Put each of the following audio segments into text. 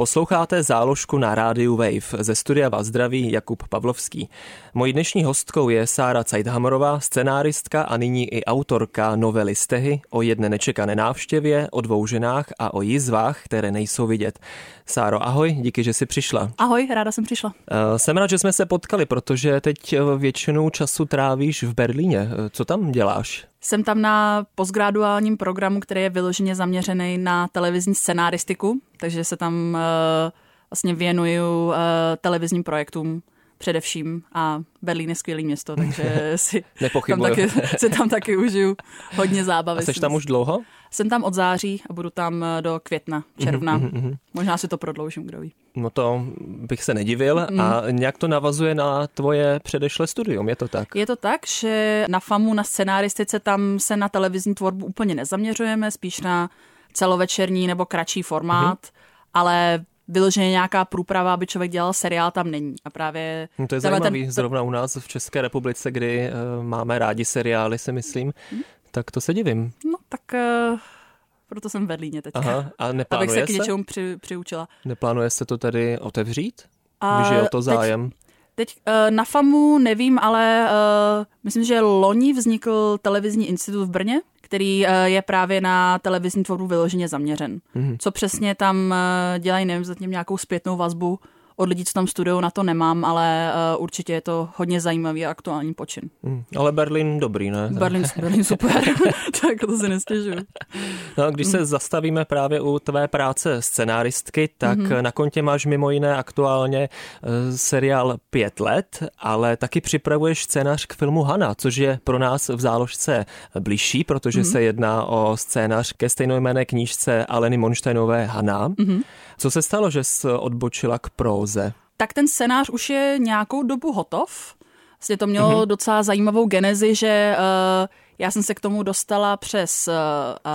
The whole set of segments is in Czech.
Posloucháte záložku na rádiu Wave. Ze studia vás zdraví Jakub Pavlovský. Mojí dnešní hostkou je Sára Cajdhamrová, scenáristka a nyní i autorka novely Stehy o jedné nečekané návštěvě, o dvou ženách a o jizvách, které nejsou vidět. Sáro, ahoj, díky, že jsi přišla. Ahoj, ráda jsem přišla. Uh, jsem rád, že jsme se potkali, protože teď většinou času trávíš v Berlíně. Co tam děláš? Jsem tam na postgraduálním programu, který je vyloženě zaměřený na televizní scenáristiku, takže se tam uh, vlastně věnuju uh, televizním projektům především a Berlín je skvělé město, takže si tam taky, si tam taky užiju hodně zábavy. A jsi tam už dlouho? Jsem tam od září a budu tam eh, do května, června. Mm-hmm. Možná si to prodloužím, kdo ví. No to bych se nedivil. Mm. A nějak to navazuje na tvoje předešlé studium, je to tak? Je to tak, že na FAMu, na scenáristice, tam se na televizní tvorbu úplně nezaměřujeme, spíš na celovečerní nebo kratší formát, mm-hmm. ale vyloženě nějaká průprava, aby člověk dělal seriál, tam není. A právě... No to je zajímavý, ten... zrovna u nás v České republice, kdy uh, máme rádi seriály, si myslím, hmm? tak to se divím. No tak uh, proto jsem v Berlíně teď. Aha, a neplánuje Abych se, k něčemu při, přiučila. Neplánuje se to tady otevřít? A Když je o to zájem? Teď, teď uh, na FAMu nevím, ale uh, myslím, že loni vznikl televizní institut v Brně, který uh, je právě na televizní tvorbu vyloženě zaměřen. Mm-hmm. Co přesně tam uh, dělají, nevím, zatím nějakou zpětnou vazbu, od lidí, co tam studují, na to nemám, ale uh, určitě je to hodně zajímavý a aktuální počin. Hmm, ale Berlín dobrý, ne? Berlín, Berlín super, tak to si nestěžuju. No a když se zastavíme právě u tvé práce scenáristky, tak mm-hmm. na kontě máš mimo jiné aktuálně uh, seriál Pět let, ale taky připravuješ scénář k filmu Hana, což je pro nás v záložce blížší, protože mm-hmm. se jedná o scénář ke stejnojmené knížce Aleny Monštejnové Hana. Mm-hmm. Co se stalo, že jsi odbočila k próze? Tak ten scénář už je nějakou dobu hotov. Vlastně to mělo mm-hmm. docela zajímavou genezi, že uh, já jsem se k tomu dostala přes uh,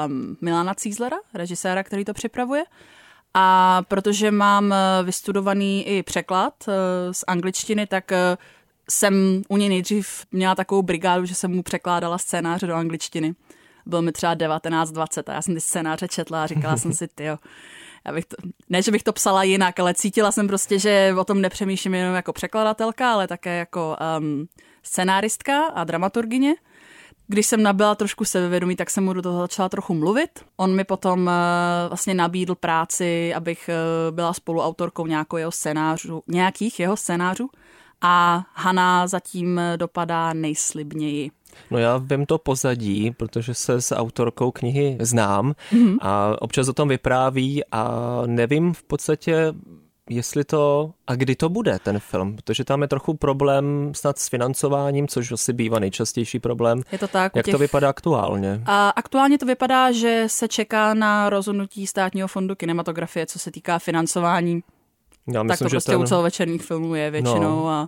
um, Milana Cízlera, režiséra, který to připravuje. A protože mám uh, vystudovaný i překlad uh, z angličtiny, tak uh, jsem u něj nejdřív měla takovou brigádu, že jsem mu překládala scénáře do angličtiny. Byl mi třeba 19-20 a já jsem ty scénáře četla a říkala jsem si, tyjo, já bych to, ne, že bych to psala jinak, ale cítila jsem prostě, že o tom nepřemýšlím jenom jako překladatelka, ale také jako um, scenáristka a dramaturgině. Když jsem nabyla trošku sebevědomí, tak jsem mu do toho začala trochu mluvit. On mi potom uh, vlastně nabídl práci, abych uh, byla spoluautorkou nějakého jeho scénářů, nějakých jeho scénářů a Hana zatím dopadá nejslibněji. No já vím to pozadí, protože se s autorkou knihy znám mm-hmm. a občas o tom vypráví a nevím v podstatě, jestli to a kdy to bude ten film, protože tam je trochu problém snad s financováním, což asi bývá nejčastější problém. Je to tak. Jak těch... to vypadá aktuálně? A aktuálně to vypadá, že se čeká na rozhodnutí státního fondu kinematografie, co se týká financování. Já myslím, tak to že prostě ten... u celovečerních filmů je většinou. No. A...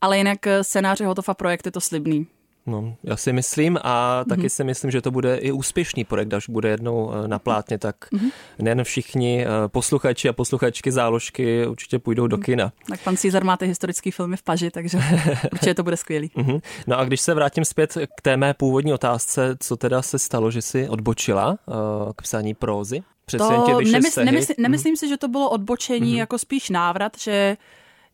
Ale jinak scénáře hotov a projekt je to slibný. No, já si myslím a taky mm-hmm. si myslím, že to bude i úspěšný projekt, až bude jednou eh, na plátně, tak mm-hmm. nejen všichni eh, posluchači a posluchačky záložky určitě půjdou do mhm. kina. Tak pan Cízar máte historický filmy v paži, takže určitě to bude skvělý. Mm-hmm. No a když se vrátím zpět k té mé původní otázce, co teda se stalo, že jsi odbočila uh, k psaní prózy? Přesně to nemysl, nemysl, nemyslím mm-hmm. si, že to bylo odbočení, mm-hmm. jako spíš návrat, že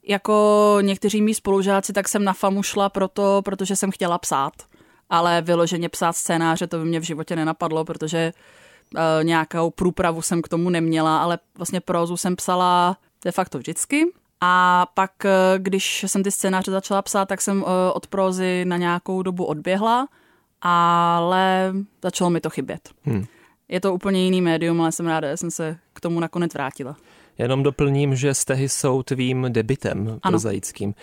jako někteří mý spolužáci, tak jsem na FAMu šla proto, protože jsem chtěla psát. Ale vyloženě psát scénáře, to by mě v životě nenapadlo, protože uh, nějakou průpravu jsem k tomu neměla, ale vlastně prózu jsem psala de facto vždycky. A pak, uh, když jsem ty scénáře začala psát, tak jsem uh, od prózy na nějakou dobu odběhla, ale začalo mi to chybět. Hmm. Je to úplně jiný médium, ale jsem ráda, že jsem se k tomu nakonec vrátila. Jenom doplním, že stehy jsou tvým debitem prozaickým.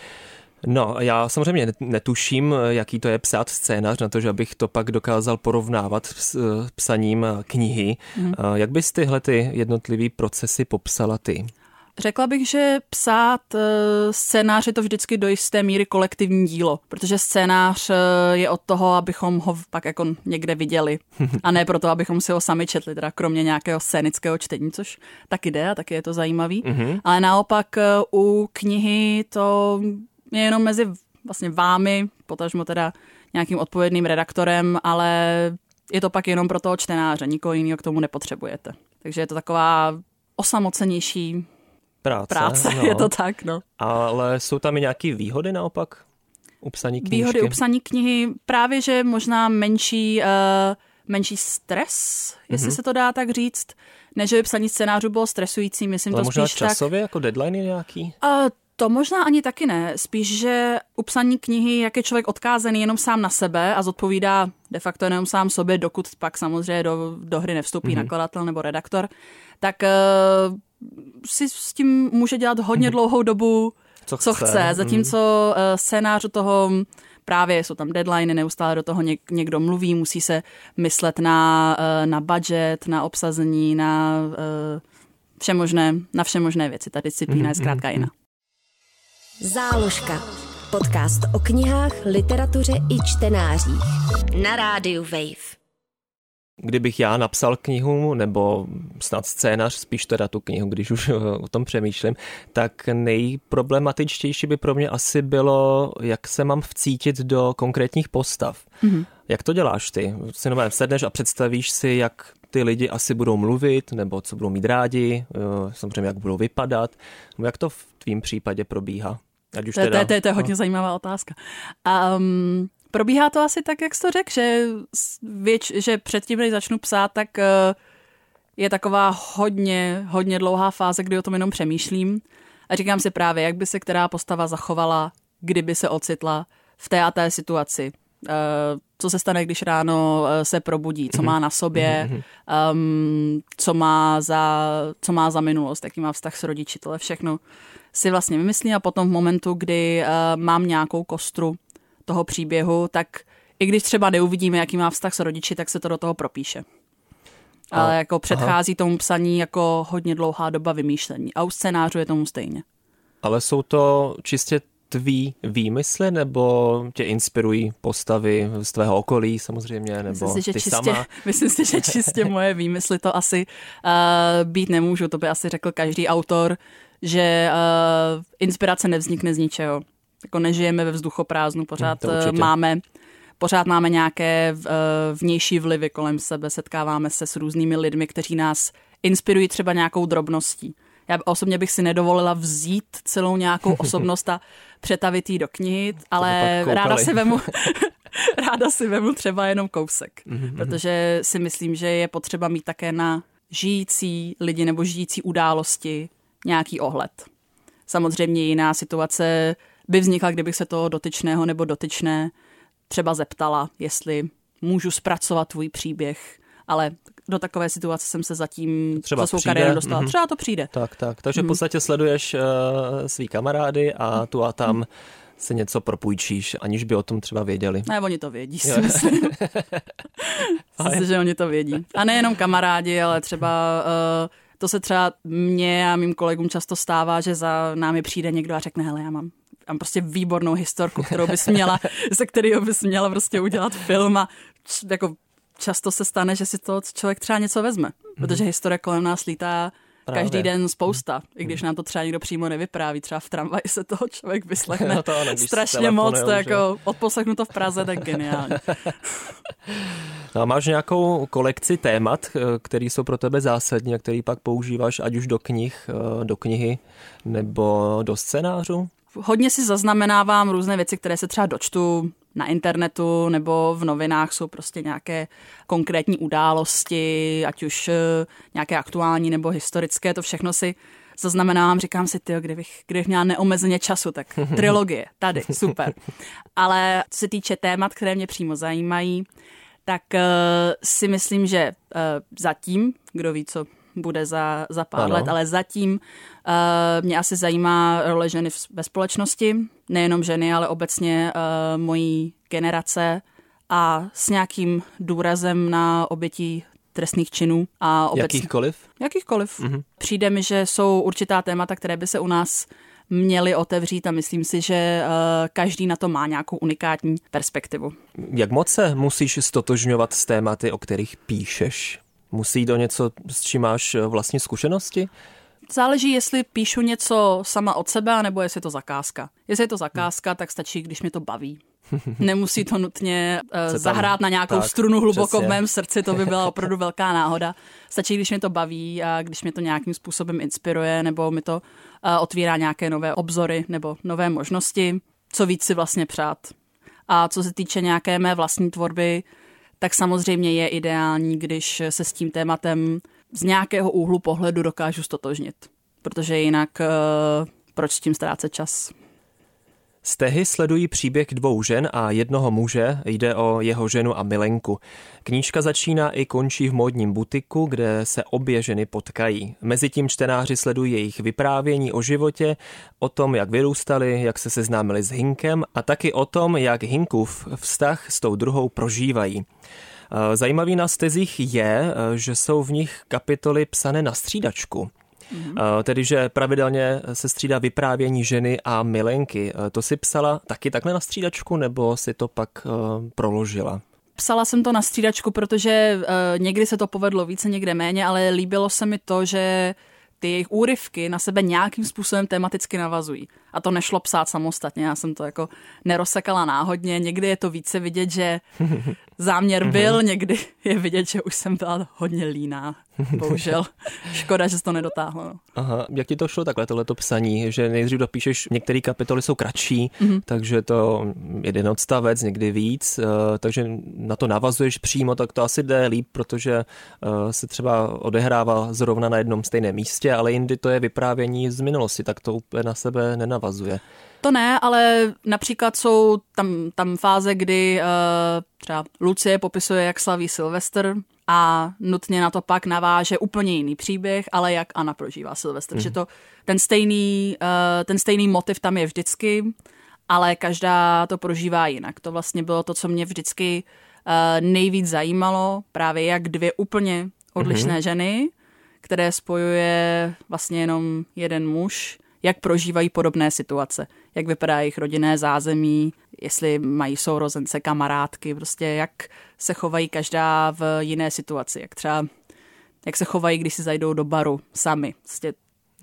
No, já samozřejmě netuším, jaký to je psát scénář, na to, že abych to pak dokázal porovnávat s psaním knihy. Mm. Jak bys tyhle ty jednotlivý procesy popsala ty? Řekla bych, že psát uh, scénář je to vždycky do jisté míry kolektivní dílo, protože scénář uh, je od toho, abychom ho pak jako někde viděli a ne proto, abychom si ho sami četli, teda kromě nějakého scénického čtení, což taky jde a taky je to zajímavý. Mm-hmm. Ale naopak uh, u knihy to je jenom mezi vlastně vámi, potažmo teda nějakým odpovědným redaktorem, ale je to pak jenom pro toho čtenáře, nikoho jiného k tomu nepotřebujete. Takže je to taková osamocenější práce. práce no. je to tak, no. Ale jsou tam i nějaké výhody naopak u psaní knížky? Výhody u psaní knihy právě, že možná menší, uh, menší stres, jestli mm-hmm. se to dá tak říct, než by psaní scénářů bylo stresující, myslím Ale to možná spíš časově, tak. jako deadline nějaký? Uh, to možná ani taky ne. Spíš, že u psaní knihy, jak je člověk odkázaný jenom sám na sebe a zodpovídá de facto jenom sám sobě, dokud pak samozřejmě do, do hry nevstoupí mm-hmm. nakladatel nebo redaktor, tak uh, si s tím může dělat hodně mm-hmm. dlouhou dobu, co chce. Co chce. Zatímco uh, scénář toho právě jsou tam deadliny, neustále do toho něk, někdo mluví, musí se myslet na, uh, na budget, na obsazení, na uh, všemožné, na všemožné věci. Ta disciplína je zkrátka jiná. Záložka. Podcast o knihách, literatuře i čtenářích. Na rádiu Wave. Kdybych já napsal knihu, nebo snad scénář, spíš teda tu knihu, když už o tom přemýšlím, tak nejproblematičtější by pro mě asi bylo, jak se mám vcítit do konkrétních postav. Mm-hmm. Jak to děláš ty? Si novém sedneš a představíš si, jak ty lidi asi budou mluvit, nebo co budou mít rádi, samozřejmě jak budou vypadat, nebo jak to v tvým případě probíhá? Ať už to, teda, to, to, to je hodně no. zajímavá otázka. Um, probíhá to asi tak, jak jsi to řekl, že, věč, že předtím, než začnu psát, tak uh, je taková hodně, hodně dlouhá fáze, kdy o tom jenom přemýšlím. A říkám si právě, jak by se která postava zachovala, kdyby se ocitla v té a té situaci. Uh, co se stane, když ráno uh, se probudí, co má na sobě, um, co, má za, co má za minulost, jaký má vztah s rodiči, tohle všechno si vlastně vymyslím a potom v momentu, kdy mám nějakou kostru toho příběhu, tak i když třeba neuvidíme, jaký má vztah s rodiči, tak se to do toho propíše. Ale jako předchází aha. tomu psaní jako hodně dlouhá doba vymýšlení. A u scénářů je tomu stejně. Ale jsou to čistě tvý výmysly, nebo tě inspirují postavy z tvého okolí samozřejmě, nebo myslím si, že ty čistě, sama? Myslím si, že čistě moje výmysly to asi uh, být nemůžu, to by asi řekl každý autor, že uh, inspirace nevznikne z ničeho. Jako nežijeme ve vzduchoprázdnu, pořád hmm, máme pořád máme nějaké uh, vnější vlivy kolem sebe, setkáváme se s různými lidmi, kteří nás inspirují třeba nějakou drobností. Já osobně bych si nedovolila vzít celou nějakou osobnost a přetavit ji do knihy, ale ráda si vemu, ráda si vemu třeba jenom kousek, mm-hmm. protože si myslím, že je potřeba mít také na žijící lidi nebo žijící události nějaký ohled. Samozřejmě jiná situace by vznikla, kdybych se toho dotyčného nebo dotyčné třeba zeptala, jestli můžu zpracovat tvůj příběh, ale do takové situace jsem se zatím třeba za svou kariéru dostala. Mm-hmm. Třeba to přijde. Tak, tak. Takže mm-hmm. v mhm. podstatě sleduješ uh, svý kamarády a tu a tam mm-hmm. se něco propůjčíš, aniž by o tom třeba věděli. Ne, oni to vědí, si myslím. myslím, že oni to vědí. A nejenom kamarádi, ale třeba uh, to se třeba mně a mým kolegům často stává, že za námi přijde někdo a řekne, hele, já mám mám prostě výbornou historku, kterou bys měla, se kterého bys měla prostě udělat film a jako často se stane, že si to člověk třeba něco vezme, mm-hmm. protože historie kolem nás lítá Právě. každý den spousta, i když nám to třeba někdo přímo nevypráví, třeba v tramvaji se toho člověk vyslechne no to ano, strašně moc, to jako odposlechnu to v Praze, tak geniálně. No a máš nějakou kolekci témat, které jsou pro tebe zásadní a který pak používáš ať už do knih, eh, do knihy nebo do scénářu? Hodně si zaznamenávám různé věci, které se třeba dočtu na internetu nebo v novinách jsou prostě nějaké konkrétní události, ať už eh, nějaké aktuální nebo historické, to všechno si zaznamenávám, říkám si, ty, kdybych, kdybych měla neomezeně času, tak trilogie, tady, super. Ale co se týče témat, které mě přímo zajímají, tak uh, si myslím, že uh, zatím, kdo ví, co bude za, za pár ano. let, ale zatím uh, mě asi zajímá role ženy v, ve společnosti, nejenom ženy, ale obecně uh, mojí generace a s nějakým důrazem na obětí trestných činů. A obecně, jakýchkoliv? Jakýchkoliv. Mm-hmm. Přijde mi, že jsou určitá témata, které by se u nás měli otevřít a myslím si, že uh, každý na to má nějakou unikátní perspektivu. Jak moc se musíš stotožňovat s tématy, o kterých píšeš? Musí do něco, s čím máš eh, vlastní zkušenosti? Záleží, jestli píšu něco sama od sebe, nebo jestli je to zakázka. Jestli je to zakázka, tak stačí, když mě to baví. Nemusí to nutně uh, zahrát na nějakou tak, strunu hluboko přesně. v mém srdci, to by byla opravdu velká náhoda. Stačí, když mě to baví a když mě to nějakým způsobem inspiruje, nebo mi to uh, otvírá nějaké nové obzory nebo nové možnosti, co víc si vlastně přát. A co se týče nějaké mé vlastní tvorby, tak samozřejmě je ideální, když se s tím tématem z nějakého úhlu pohledu dokážu stotožnit. Protože jinak uh, proč s tím ztrácet čas? Stehy sledují příběh dvou žen a jednoho muže, jde o jeho ženu a milenku. Knížka začíná i končí v módním butiku, kde se obě ženy potkají. Mezitím čtenáři sledují jejich vyprávění o životě, o tom, jak vyrůstali, jak se seznámili s Hinkem a taky o tom, jak Hinkův vztah s tou druhou prožívají. Zajímavý na stezích je, že jsou v nich kapitoly psané na střídačku. Mm-hmm. Tedy, že pravidelně se střídá vyprávění ženy a milenky. Eh, to si psala taky takhle na střídačku, nebo si to pak uh, proložila? Psala jsem to na střídačku, protože uh, někdy se to povedlo více, někde méně, ale líbilo se mi to, že ty jejich úryvky na sebe nějakým způsobem tematicky navazují. A to nešlo psát samostatně, já jsem to jako nerozsekala náhodně. Někdy je to více vidět, že záměr mhm. byl, někdy je vidět, že už jsem byla hodně líná. Bohužel. Škoda, že se to nedotáhlo. No. Aha, jak ti to šlo takhle, tohleto psaní, že nejdřív dopíšeš, některé kapitoly jsou kratší, mm-hmm. takže to jeden odstavec, někdy víc, uh, takže na to navazuješ přímo, tak to asi jde líp, protože uh, se třeba odehrává zrovna na jednom stejném místě, ale jindy to je vyprávění z minulosti, tak to úplně na sebe nenavazuje. To ne, ale například jsou tam, tam fáze, kdy uh, třeba Lucie popisuje, jak slaví Silvestr a nutně na to pak naváže úplně jiný příběh, ale jak Anna prožívá Silvestr. Mm. Že to, ten stejný, uh, ten stejný motiv tam je vždycky, ale každá to prožívá jinak. To vlastně bylo to, co mě vždycky uh, nejvíc zajímalo, právě jak dvě úplně odlišné mm-hmm. ženy, které spojuje vlastně jenom jeden muž, jak prožívají podobné situace, jak vypadá jejich rodinné zázemí, jestli mají sourozence, kamarádky, prostě jak se chovají každá v jiné situaci, jak třeba jak se chovají, když si zajdou do baru sami. Prostě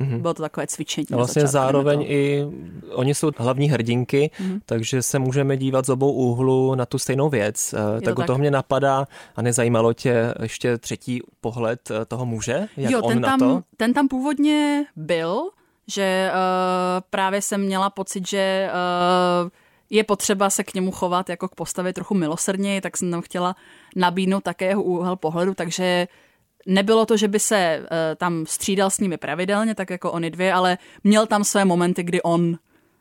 Mm-hmm. Bylo to takové cvičení. A vlastně zároveň to. i oni jsou hlavní hrdinky, mm-hmm. takže se můžeme dívat z obou úhlů na tu stejnou věc. Eh, Je tak to u toho mě napadá a nezajímalo tě ještě třetí pohled eh, toho muže? Jak jo, on ten, na tam, to? ten tam původně byl, že uh, právě jsem měla pocit, že uh, je potřeba se k němu chovat jako k postavě trochu milosrdněji, tak jsem tam chtěla nabídnout také jeho úhel pohledu, takže nebylo to, že by se uh, tam střídal s nimi pravidelně, tak jako oni dvě, ale měl tam své momenty, kdy on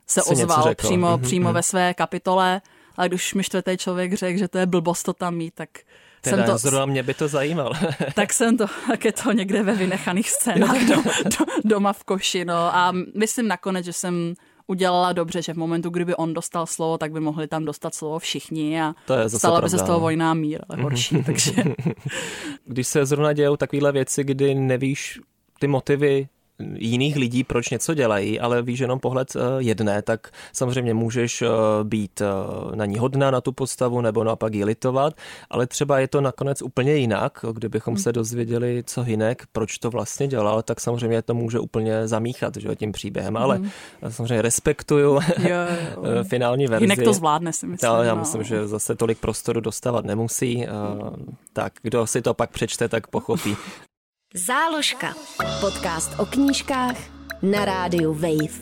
se si ozval přímo, mm-hmm. přímo ve své kapitole a když mi čtvrtý člověk řekl, že to je blbost to tam mít, tak Teda jsem to, zrovna mě by to zajímalo. tak jsem to, tak je to někde ve vynechaných scénách do, do, doma v koši. No. A myslím nakonec, že jsem udělala dobře, že v momentu, kdyby on dostal slovo, tak by mohli tam dostat slovo všichni a to je stala by se z toho no. vojná mír, ale horší. takže... Když se zrovna dějou takovéhle věci, kdy nevíš ty motivy jiných lidí, proč něco dělají, ale víš jenom pohled eh, jedné, tak samozřejmě můžeš eh, být eh, na ní hodná na tu postavu nebo naopak ji litovat, ale třeba je to nakonec úplně jinak, kdybychom hmm. se dozvěděli, co Hinek, proč to vlastně dělal, tak samozřejmě to může úplně zamíchat že, tím příběhem, ale hmm. samozřejmě respektuju jo, jo. finální verzi. Hinek to zvládne, si myslím. Já, já no. myslím, že zase tolik prostoru dostávat nemusí, hmm. tak kdo si to pak přečte, tak pochopí. Záložka. Podcast o knížkách na rádiu Wave.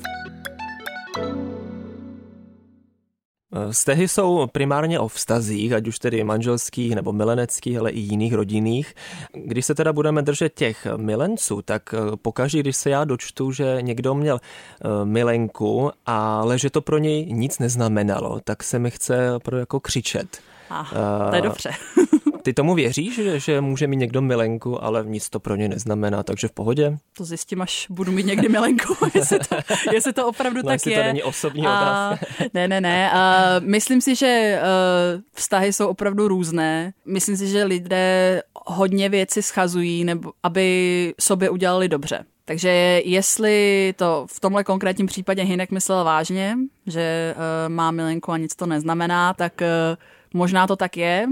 Stehy jsou primárně o vztazích, ať už tedy manželských nebo mileneckých, ale i jiných rodinných. Když se teda budeme držet těch milenců, tak eh, pokaždé, když se já dočtu, že někdo měl eh, milenku, ale že to pro něj nic neznamenalo, tak se mi chce pro jako křičet. Ah, to je dobře. Ty tomu věříš, že, že může mít někdo milenku, ale nic to pro ně neznamená, takže v pohodě? To zjistím, až budu mít někdy milenku, jestli to, jestli to opravdu no, tak je. to není osobní a, Ne, ne, ne. A myslím si, že uh, vztahy jsou opravdu různé. Myslím si, že lidé hodně věci schazují, nebo aby sobě udělali dobře. Takže jestli to v tomhle konkrétním případě Hinek myslel vážně, že uh, má milenku a nic to neznamená, tak uh, možná to tak je,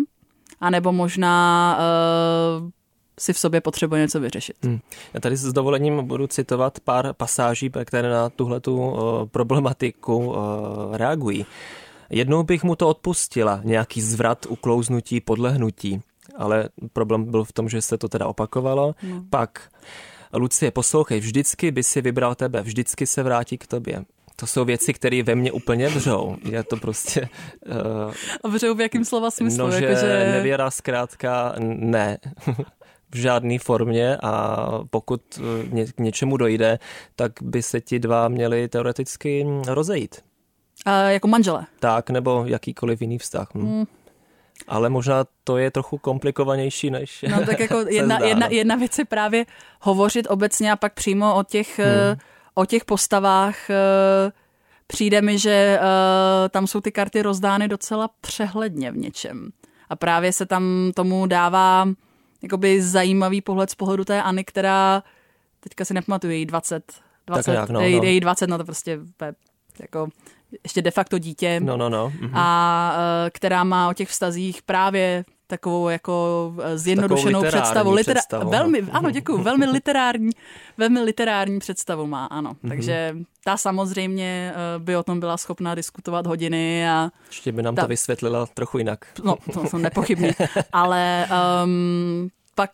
anebo možná uh, si v sobě potřebuje něco vyřešit. Hmm. Já tady s dovolením budu citovat pár pasáží, které na tuhle uh, problematiku uh, reagují. Jednou bych mu to odpustila, nějaký zvrat, uklouznutí, podlehnutí, ale problém byl v tom, že se to teda opakovalo. No. Pak Lucie, poslouchej, vždycky by si vybral tebe, vždycky se vrátí k tobě. To jsou věci, které ve mně úplně vřou. Je to prostě... Uh, A vřou v jakém slova smyslu? No, že, jako, že nevěra zkrátka ne. v žádné formě a pokud eh, k něčemu dojde, tak by se ti dva měli teoreticky rozejít. A jako manžele? Tak, nebo jakýkoliv jiný vztah. Hm. Hmm. Ale možná to je trochu komplikovanější než. No tak jako jedna, jedna, no. jedna věc je právě hovořit obecně a pak přímo o těch, hmm. Eh, o těch postavách. Eh, přijde mi, že eh, tam jsou ty karty rozdány docela přehledně v něčem. A právě se tam tomu dává jakoby zajímavý pohled z pohledu téAny, která teďka si nepamatuju, její 20, 20 nějak, no, její, no. její 20, no to prostě jako ještě de facto dítě. No, no, no. Mhm. A e, která má o těch vztazích právě takovou jako e, zjednodušenou takovou představu. Litera- představu. Velmi, no. ano, děkuji, velmi literární, velmi literární představu má, ano. Mm-hmm. Takže ta samozřejmě e, by o tom byla schopná diskutovat hodiny a... Ještě by nám ta... to vysvětlila trochu jinak. No, to jsem nepochybný. Ale um, pak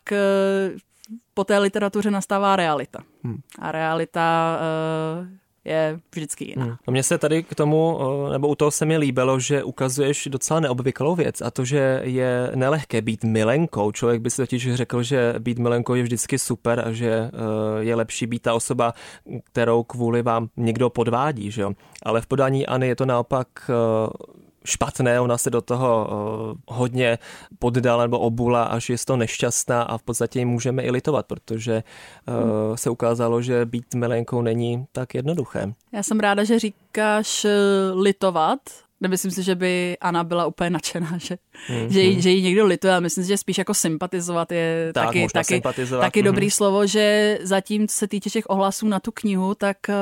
po té literatuře nastává realita. Hmm. A realita uh, je vždycky jiná. Hmm. Mně se tady k tomu, nebo u toho se mi líbilo, že ukazuješ docela neobvyklou věc a to, že je nelehké být milenkou. Člověk by si totiž řekl, že být milenkou je vždycky super a že je lepší být ta osoba, kterou kvůli vám někdo podvádí. Že jo? Ale v podáníAny je to naopak špatné, ona se do toho hodně poddala nebo obula, až je to nešťastná a v podstatě ji můžeme i litovat, protože hmm. se ukázalo, že být milenkou není tak jednoduché. Já jsem ráda, že říkáš uh, litovat, Nemyslím si, že by Ana byla úplně nadšená, že, mm-hmm. že, jí, že jí někdo lituje, ale myslím si, že spíš jako sympatizovat je tak, taky, taky, sympatizovat. taky mm-hmm. dobrý slovo, že zatím, co se týče těch ohlasů na tu knihu, tak uh,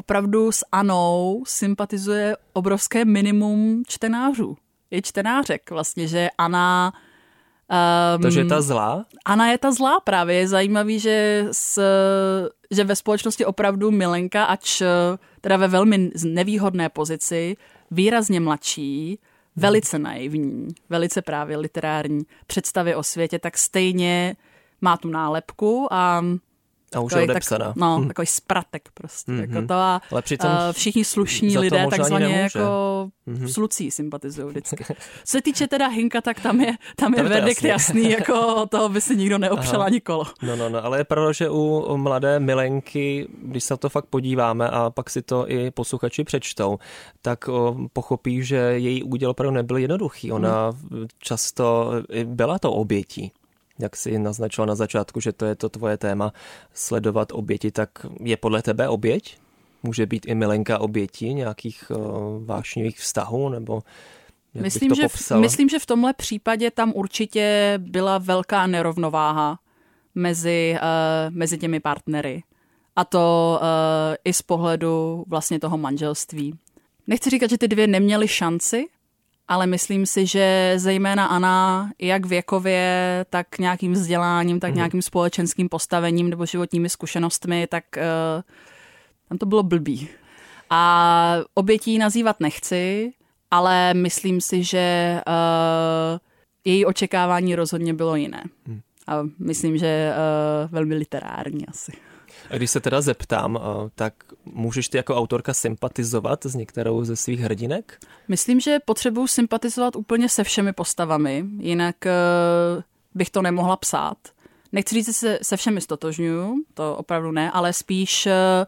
opravdu s Anou sympatizuje obrovské minimum čtenářů. Je čtenářek vlastně, že Ana... Um, Takže je ta zlá? Ana je ta zlá právě. Je zajímavý, že, s, že ve společnosti opravdu Milenka, ač teda ve velmi nevýhodné pozici, výrazně mladší, velice naivní, velice právě literární představy o světě, tak stejně má tu nálepku a a už je odepsaná. Tak, no, hm. takový spratek prostě. Mm-hmm. Jako to a, Ale přitom uh, všichni slušní lidé takzvaně jako mm-hmm. slucí sympatizují vždycky. Co se týče teda Hinka, tak tam je, tam je verdikt jasný, jako toho by si nikdo neopřel ani kolo. No, no, no, ale je pravda, že u mladé milenky, když se na to fakt podíváme a pak si to i posluchači přečtou, tak o, pochopí, že její úděl opravdu nebyl jednoduchý. Ona mm. často byla to obětí jak si naznačila na začátku, že to je to tvoje téma, sledovat oběti, tak je podle tebe oběť? Může být i milenka obětí nějakých uh, vášnivých vztahů, nebo jak myslím, že v, myslím, že v tomhle případě tam určitě byla velká nerovnováha mezi, uh, mezi těmi partnery. A to uh, i z pohledu vlastně toho manželství. Nechci říkat, že ty dvě neměly šanci, ale myslím si, že zejména Ana, jak věkově, tak nějakým vzděláním, tak mm. nějakým společenským postavením nebo životními zkušenostmi, tak uh, tam to bylo blbý. A obětí nazývat nechci, ale myslím si, že uh, její očekávání rozhodně bylo jiné. Mm. A myslím, že uh, velmi literární asi. A když se teda zeptám, eh, tak můžeš ty jako autorka sympatizovat s některou ze svých hrdinek? Myslím, že potřebuji sympatizovat úplně se všemi postavami, jinak eh, bych to nemohla psát. Nechci říct, že se, se všemi stotožňuju, to opravdu ne, ale spíš eh,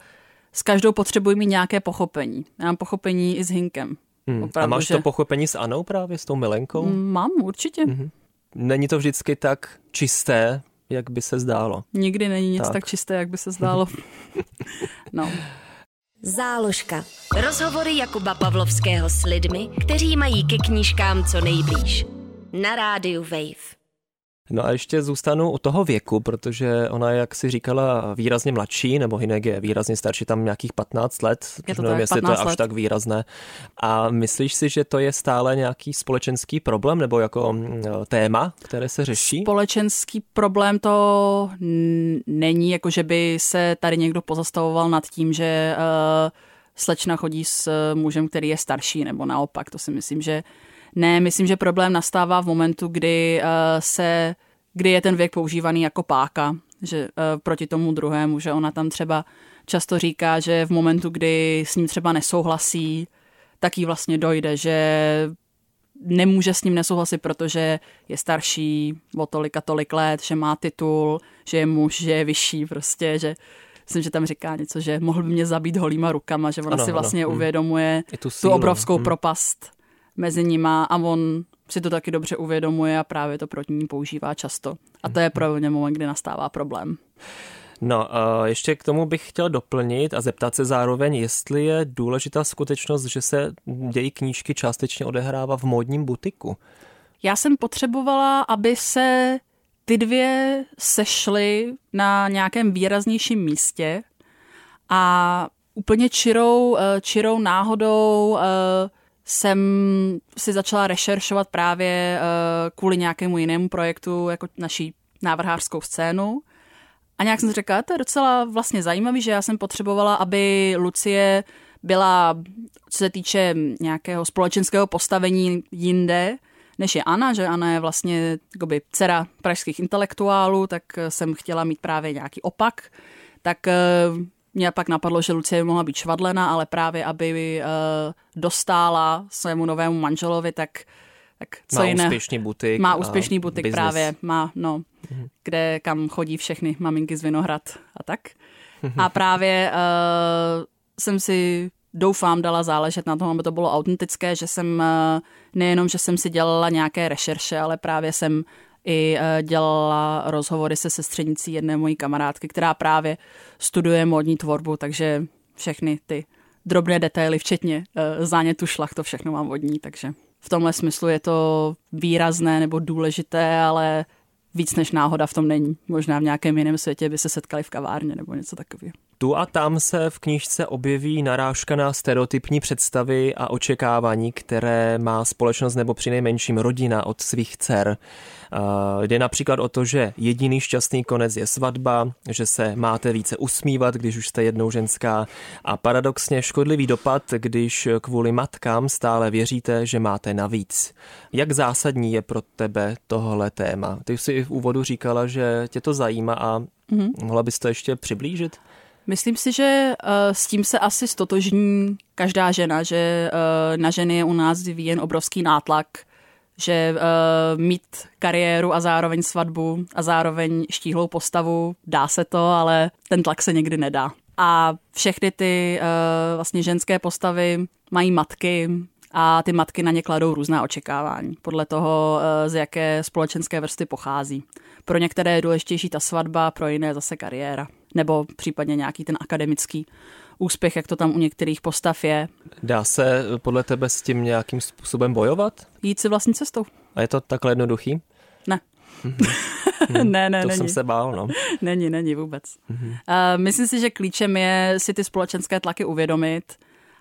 s každou potřebuji mít nějaké pochopení. Já mám pochopení i s Hinkem. Hmm. Opravdu, a máš že... to pochopení s Anou právě, s tou milenkou? Mám, určitě. Hmm. Není to vždycky tak čisté, jak by se zdálo. Nikdy není nic tak, tak čisté, jak by se zdálo. no. Záložka. Rozhovory Jakuba Pavlovského s lidmi, kteří mají ke knížkám co nejblíž. Na rádiu Wave. No a ještě zůstanu u toho věku, protože ona jak si říkala, výrazně mladší, nebo Hinek je výrazně starší, tam nějakých 15 let. Je to nevím, tak, jestli to je až let. tak výrazné. A myslíš si, že to je stále nějaký společenský problém, nebo jako mm, téma, které se řeší? Společenský problém to není, jako že by se tady někdo pozastavoval nad tím, že uh, slečna chodí s mužem, který je starší, nebo naopak. To si myslím, že ne, myslím, že problém nastává v momentu, kdy uh, se, kdy je ten věk používaný jako páka, že uh, proti tomu druhému, že ona tam třeba často říká, že v momentu, kdy s ním třeba nesouhlasí, tak jí vlastně dojde, že nemůže s ním nesouhlasit, protože je starší o tolik a tolik let, že má titul, že je muž, že je vyšší prostě, že myslím, že tam říká něco, že mohl by mě zabít holýma rukama, že ona ano, si vlastně ano. uvědomuje tu, sílu. tu obrovskou hmm. propast mezi nima a on si to taky dobře uvědomuje a právě to proti ní používá často. A to je pro ně moment, kdy nastává problém. No, ještě k tomu bych chtěl doplnit a zeptat se zároveň, jestli je důležitá skutečnost, že se dějí knížky částečně odehrává v módním butiku. Já jsem potřebovala, aby se ty dvě sešly na nějakém výraznějším místě a úplně čirou, eh, čirou náhodou eh, jsem si začala rešeršovat právě uh, kvůli nějakému jinému projektu, jako naší návrhářskou scénu. A nějak jsem si řekla, to je docela vlastně zajímavý, že já jsem potřebovala, aby Lucie byla, co se týče nějakého společenského postavení jinde, než je Anna, že Anna je vlastně jakoby, dcera pražských intelektuálů, tak jsem chtěla mít právě nějaký opak. Tak uh, mě pak napadlo, že Lucie by mohla být švadlena, ale právě aby uh, dostála svému novému manželovi, tak, tak co má jiné. úspěšný butik. Má úspěšný butik business. právě, má, no, mm-hmm. kde kam chodí všechny maminky z Vinohrad a tak. A právě uh, jsem si doufám dala záležet na tom, aby to bylo autentické, že jsem uh, nejenom, že jsem si dělala nějaké rešerše, ale právě jsem i eh, dělala rozhovory se sestřenicí jedné mojí kamarádky, která právě studuje módní tvorbu, takže všechny ty drobné detaily, včetně eh, zánětu šlach, to všechno mám vodní, takže v tomhle smyslu je to výrazné nebo důležité, ale víc než náhoda v tom není. Možná v nějakém jiném světě by se setkali v kavárně nebo něco takového. Tu a tam se v knížce objeví narážka na stereotypní představy a očekávání, které má společnost nebo přinejmenším rodina od svých dcer. Jde například o to, že jediný šťastný konec je svatba, že se máte více usmívat, když už jste jednou ženská a paradoxně škodlivý dopad, když kvůli matkám stále věříte, že máte navíc. Jak zásadní je pro tebe tohle téma? Ty jsi v úvodu říkala, že tě to zajímá a mm-hmm. mohla bys to ještě přiblížit? Myslím si, že uh, s tím se asi stotožní každá žena, že uh, na ženy je u nás vyvíjen obrovský nátlak, že uh, mít kariéru a zároveň svatbu a zároveň štíhlou postavu, dá se to, ale ten tlak se někdy nedá. A všechny ty uh, vlastně ženské postavy mají matky a ty matky na ně kladou různá očekávání podle toho, uh, z jaké společenské vrsty pochází. Pro některé je důležitější ta svatba, pro jiné zase kariéra. Nebo případně nějaký ten akademický úspěch, jak to tam u některých postav je. Dá se podle tebe s tím nějakým způsobem bojovat? Jít si vlastní cestou. A je to takhle jednoduchý? Ne. Mm-hmm. ne, ne, to není. jsem se bál, no. není, není vůbec. Mm-hmm. Uh, myslím si, že klíčem je si ty společenské tlaky uvědomit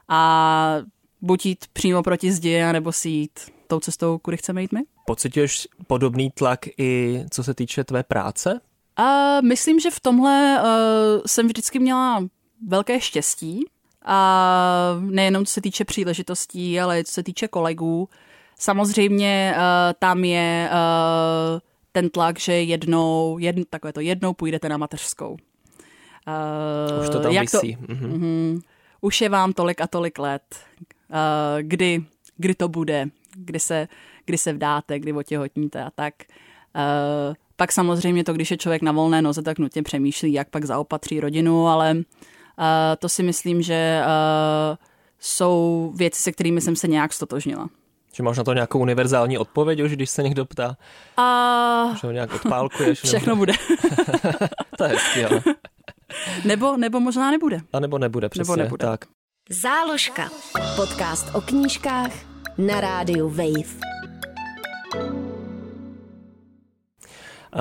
a buď jít přímo proti zdi, nebo si jít tou cestou, kudy chceme jít my. Pocituješ podobný tlak i co se týče tvé práce? Uh, myslím, že v tomhle uh, jsem vždycky měla velké štěstí a nejenom co se týče příležitostí, ale co se týče kolegů. Samozřejmě uh, tam je uh, ten tlak, že jednou, jedn, takové to jednou půjdete na mateřskou. Uh, už to tam jak vysí. To, mm-hmm. uh, už je vám tolik a tolik let. Uh, kdy, kdy to bude, kdy se, kdy se vdáte, kdy otěhotníte a tak. Uh, pak samozřejmě to, když je člověk na volné noze, tak nutně přemýšlí, jak pak zaopatří rodinu, ale uh, to si myslím, že jsou věci, se kterými jsem se nějak stotožnila. Že máš na to nějakou univerzální odpověď už, když se někdo ptá? A... Že ho nějak odpálkuješ? Všechno nebo... bude. to je hezký, ale... Nebo, nebo možná nebude. A nebo nebude, přesně. Nebo nebude. Tak. Záložka. Podcast o knížkách na rádiu Wave.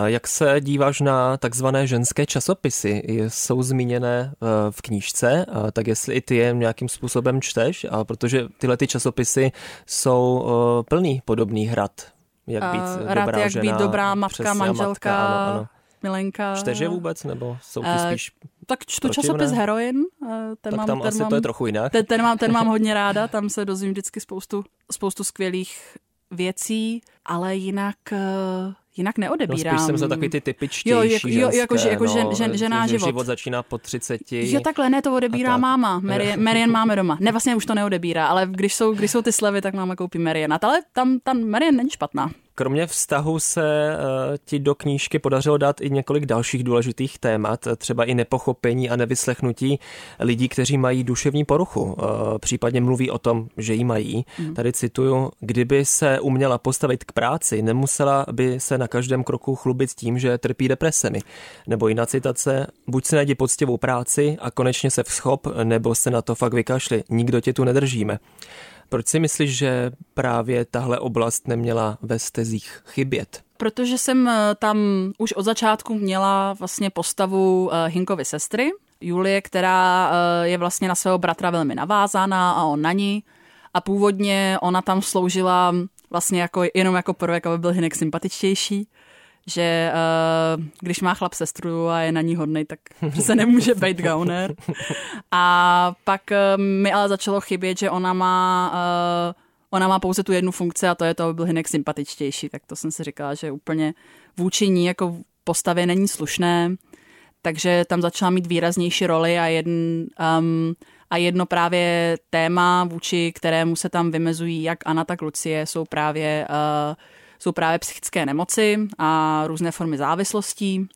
Jak se díváš na takzvané ženské časopisy? Jsou zmíněné eh, v knížce, tak jestli i ty je nějakým způsobem čteš, a protože tyhle ty časopisy jsou eh, plný podobných hrad. Jak být uh, dobrá jak žena, být dobrá matka, manželka, matka, ano, ano. milenka. Čteš je vůbec, nebo jsou ty spíš tak čtu protivné? časopis Heroin. Ten tak mám, tam ten asi mám, to je trochu jinak. Ten, ten, mám, ten mám hodně ráda, tam se dozvím vždycky spoustu, spoustu skvělých věcí, ale jinak jinak neodebírám. No spíš jsem za takový ty typičtější jo, jako, jo, jako, ženské, jako žen, žen, žená že život. život začíná po 30. Jo, takhle, ne, to odebírá máma. Marian, Marian máme doma. Ne, vlastně už to neodebírá, ale když jsou, když jsou ty slevy, tak máma koupí Marian. Ale tam, tam Marian není špatná. Kromě vztahu se uh, ti do knížky podařilo dát i několik dalších důležitých témat, třeba i nepochopení a nevyslechnutí lidí, kteří mají duševní poruchu. Uh, případně mluví o tom, že ji mají. Mm. Tady cituju, kdyby se uměla postavit k práci, nemusela by se na každém kroku chlubit tím, že trpí depresemi. Nebo jiná citace, buď si najdi poctivou práci a konečně se vzchop, nebo se na to fakt vykašli. Nikdo tě tu nedržíme. Proč si myslíš, že právě tahle oblast neměla ve stezích chybět? Protože jsem eh, tam už od začátku měla vlastně postavu eh, Hinkovy sestry, Julie, která eh, je vlastně na svého bratra velmi navázaná a on na ní. A původně ona tam sloužila vlastně jako, jenom jako prvek, aby byl Hinek sympatičtější že uh, když má chlap sestru a je na ní hodný, tak se nemůže být gauner. A pak uh, mi ale začalo chybět, že ona má, uh, ona má pouze tu jednu funkci a to je to, aby byl Hinek sympatičtější. Tak to jsem si říkala, že úplně vůči ní jako postavě není slušné. Takže tam začala mít výraznější roli a jeden, um, a jedno právě téma, vůči kterému se tam vymezují jak Anna, tak Lucie, jsou právě uh, jsou právě psychické nemoci a různé formy závislostí.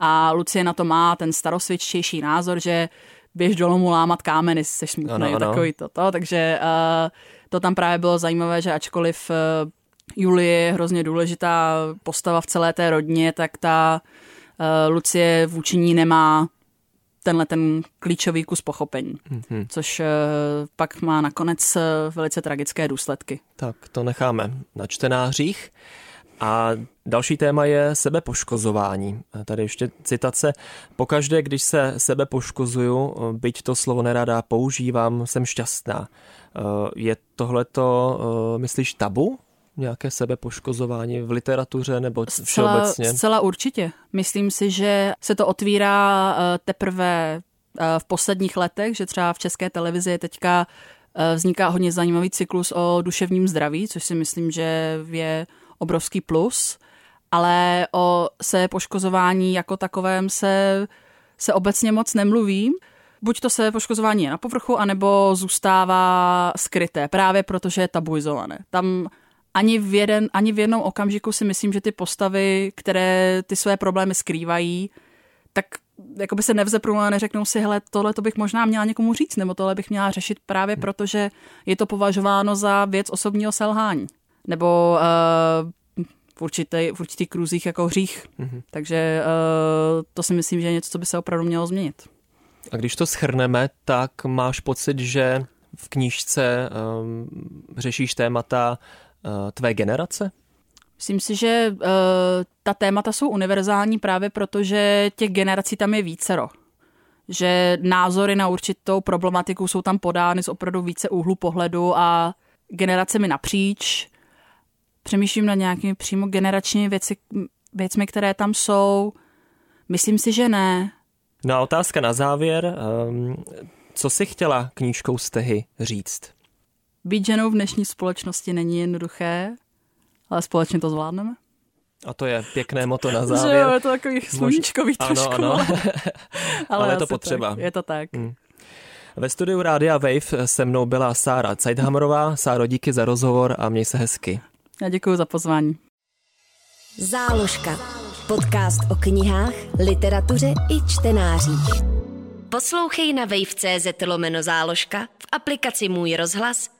A Lucie na to má ten starosvědčtější názor, že běž dolů mu lámat kámeny, jsi smutný, ano, ano. takový toto. Takže uh, to tam právě bylo zajímavé, že ačkoliv uh, Julie je hrozně důležitá postava v celé té rodině, tak ta uh, Lucie vůči ní nemá tenhle ten klíčový kus pochopení, mm-hmm. což uh, pak má nakonec uh, velice tragické důsledky. Tak to necháme na čtenářích. A další téma je sebepoškozování. Tady ještě citace. Pokaždé, když se sebe poškozuju, byť to slovo nerada používám, jsem šťastná. Eh, je tohleto, myslíš, tabu nějaké sebepoškozování v literatuře nebo zcela, všeobecně? Zcela určitě. Myslím si, že se to otvírá eh, teprve eh, v posledních letech, že třeba v české televizi teďka eh, vzniká hodně zajímavý cyklus o duševním zdraví, což si myslím, že je obrovský plus, ale o se poškozování jako takovém se, se obecně moc nemluví. Buď to se poškozování je na povrchu, anebo zůstává skryté, právě protože je tabuizované. Tam ani v, jeden, ani v jednom okamžiku si myslím, že ty postavy, které ty své problémy skrývají, tak jako by se nevzeprou a neřeknou si, hele, tohle to bych možná měla někomu říct, nebo tohle bych měla řešit právě hmm. proto, že je to považováno za věc osobního selhání. Nebo uh, v, určitý, v určitých kruzích jako hřích. Mm-hmm. Takže uh, to si myslím, že je něco, co by se opravdu mělo změnit. A když to schrneme, tak máš pocit, že v knížce um, řešíš témata uh, tvé generace? Myslím si, že uh, ta témata jsou univerzální právě proto, že těch generací tam je vícero. Že názory na určitou problematiku jsou tam podány z opravdu více úhlu pohledu a generacemi napříč. Přemýšlím na nějakými přímo generačními věci, věcmi, které tam jsou. Myslím si, že ne. No a otázka na závěr. Um, co si chtěla knížkou Stehy říct? Být ženou v dnešní společnosti není jednoduché, ale společně to zvládneme. A to je pěkné moto na závěr. Že jo, je to takový sluníčkový Mož... trošku. Ano, ano. ale, ale je to potřeba. Tak, je to tak. Hmm. Ve studiu Rádia Wave se mnou byla Sára Zeithammerová. Sáro, díky za rozhovor a měj se hezky. Já děkuji za pozvání. Záložka. Podcast o knihách, literatuře i čtenářích. Poslouchej na wave.cz lomeno záložka, v aplikaci Můj rozhlas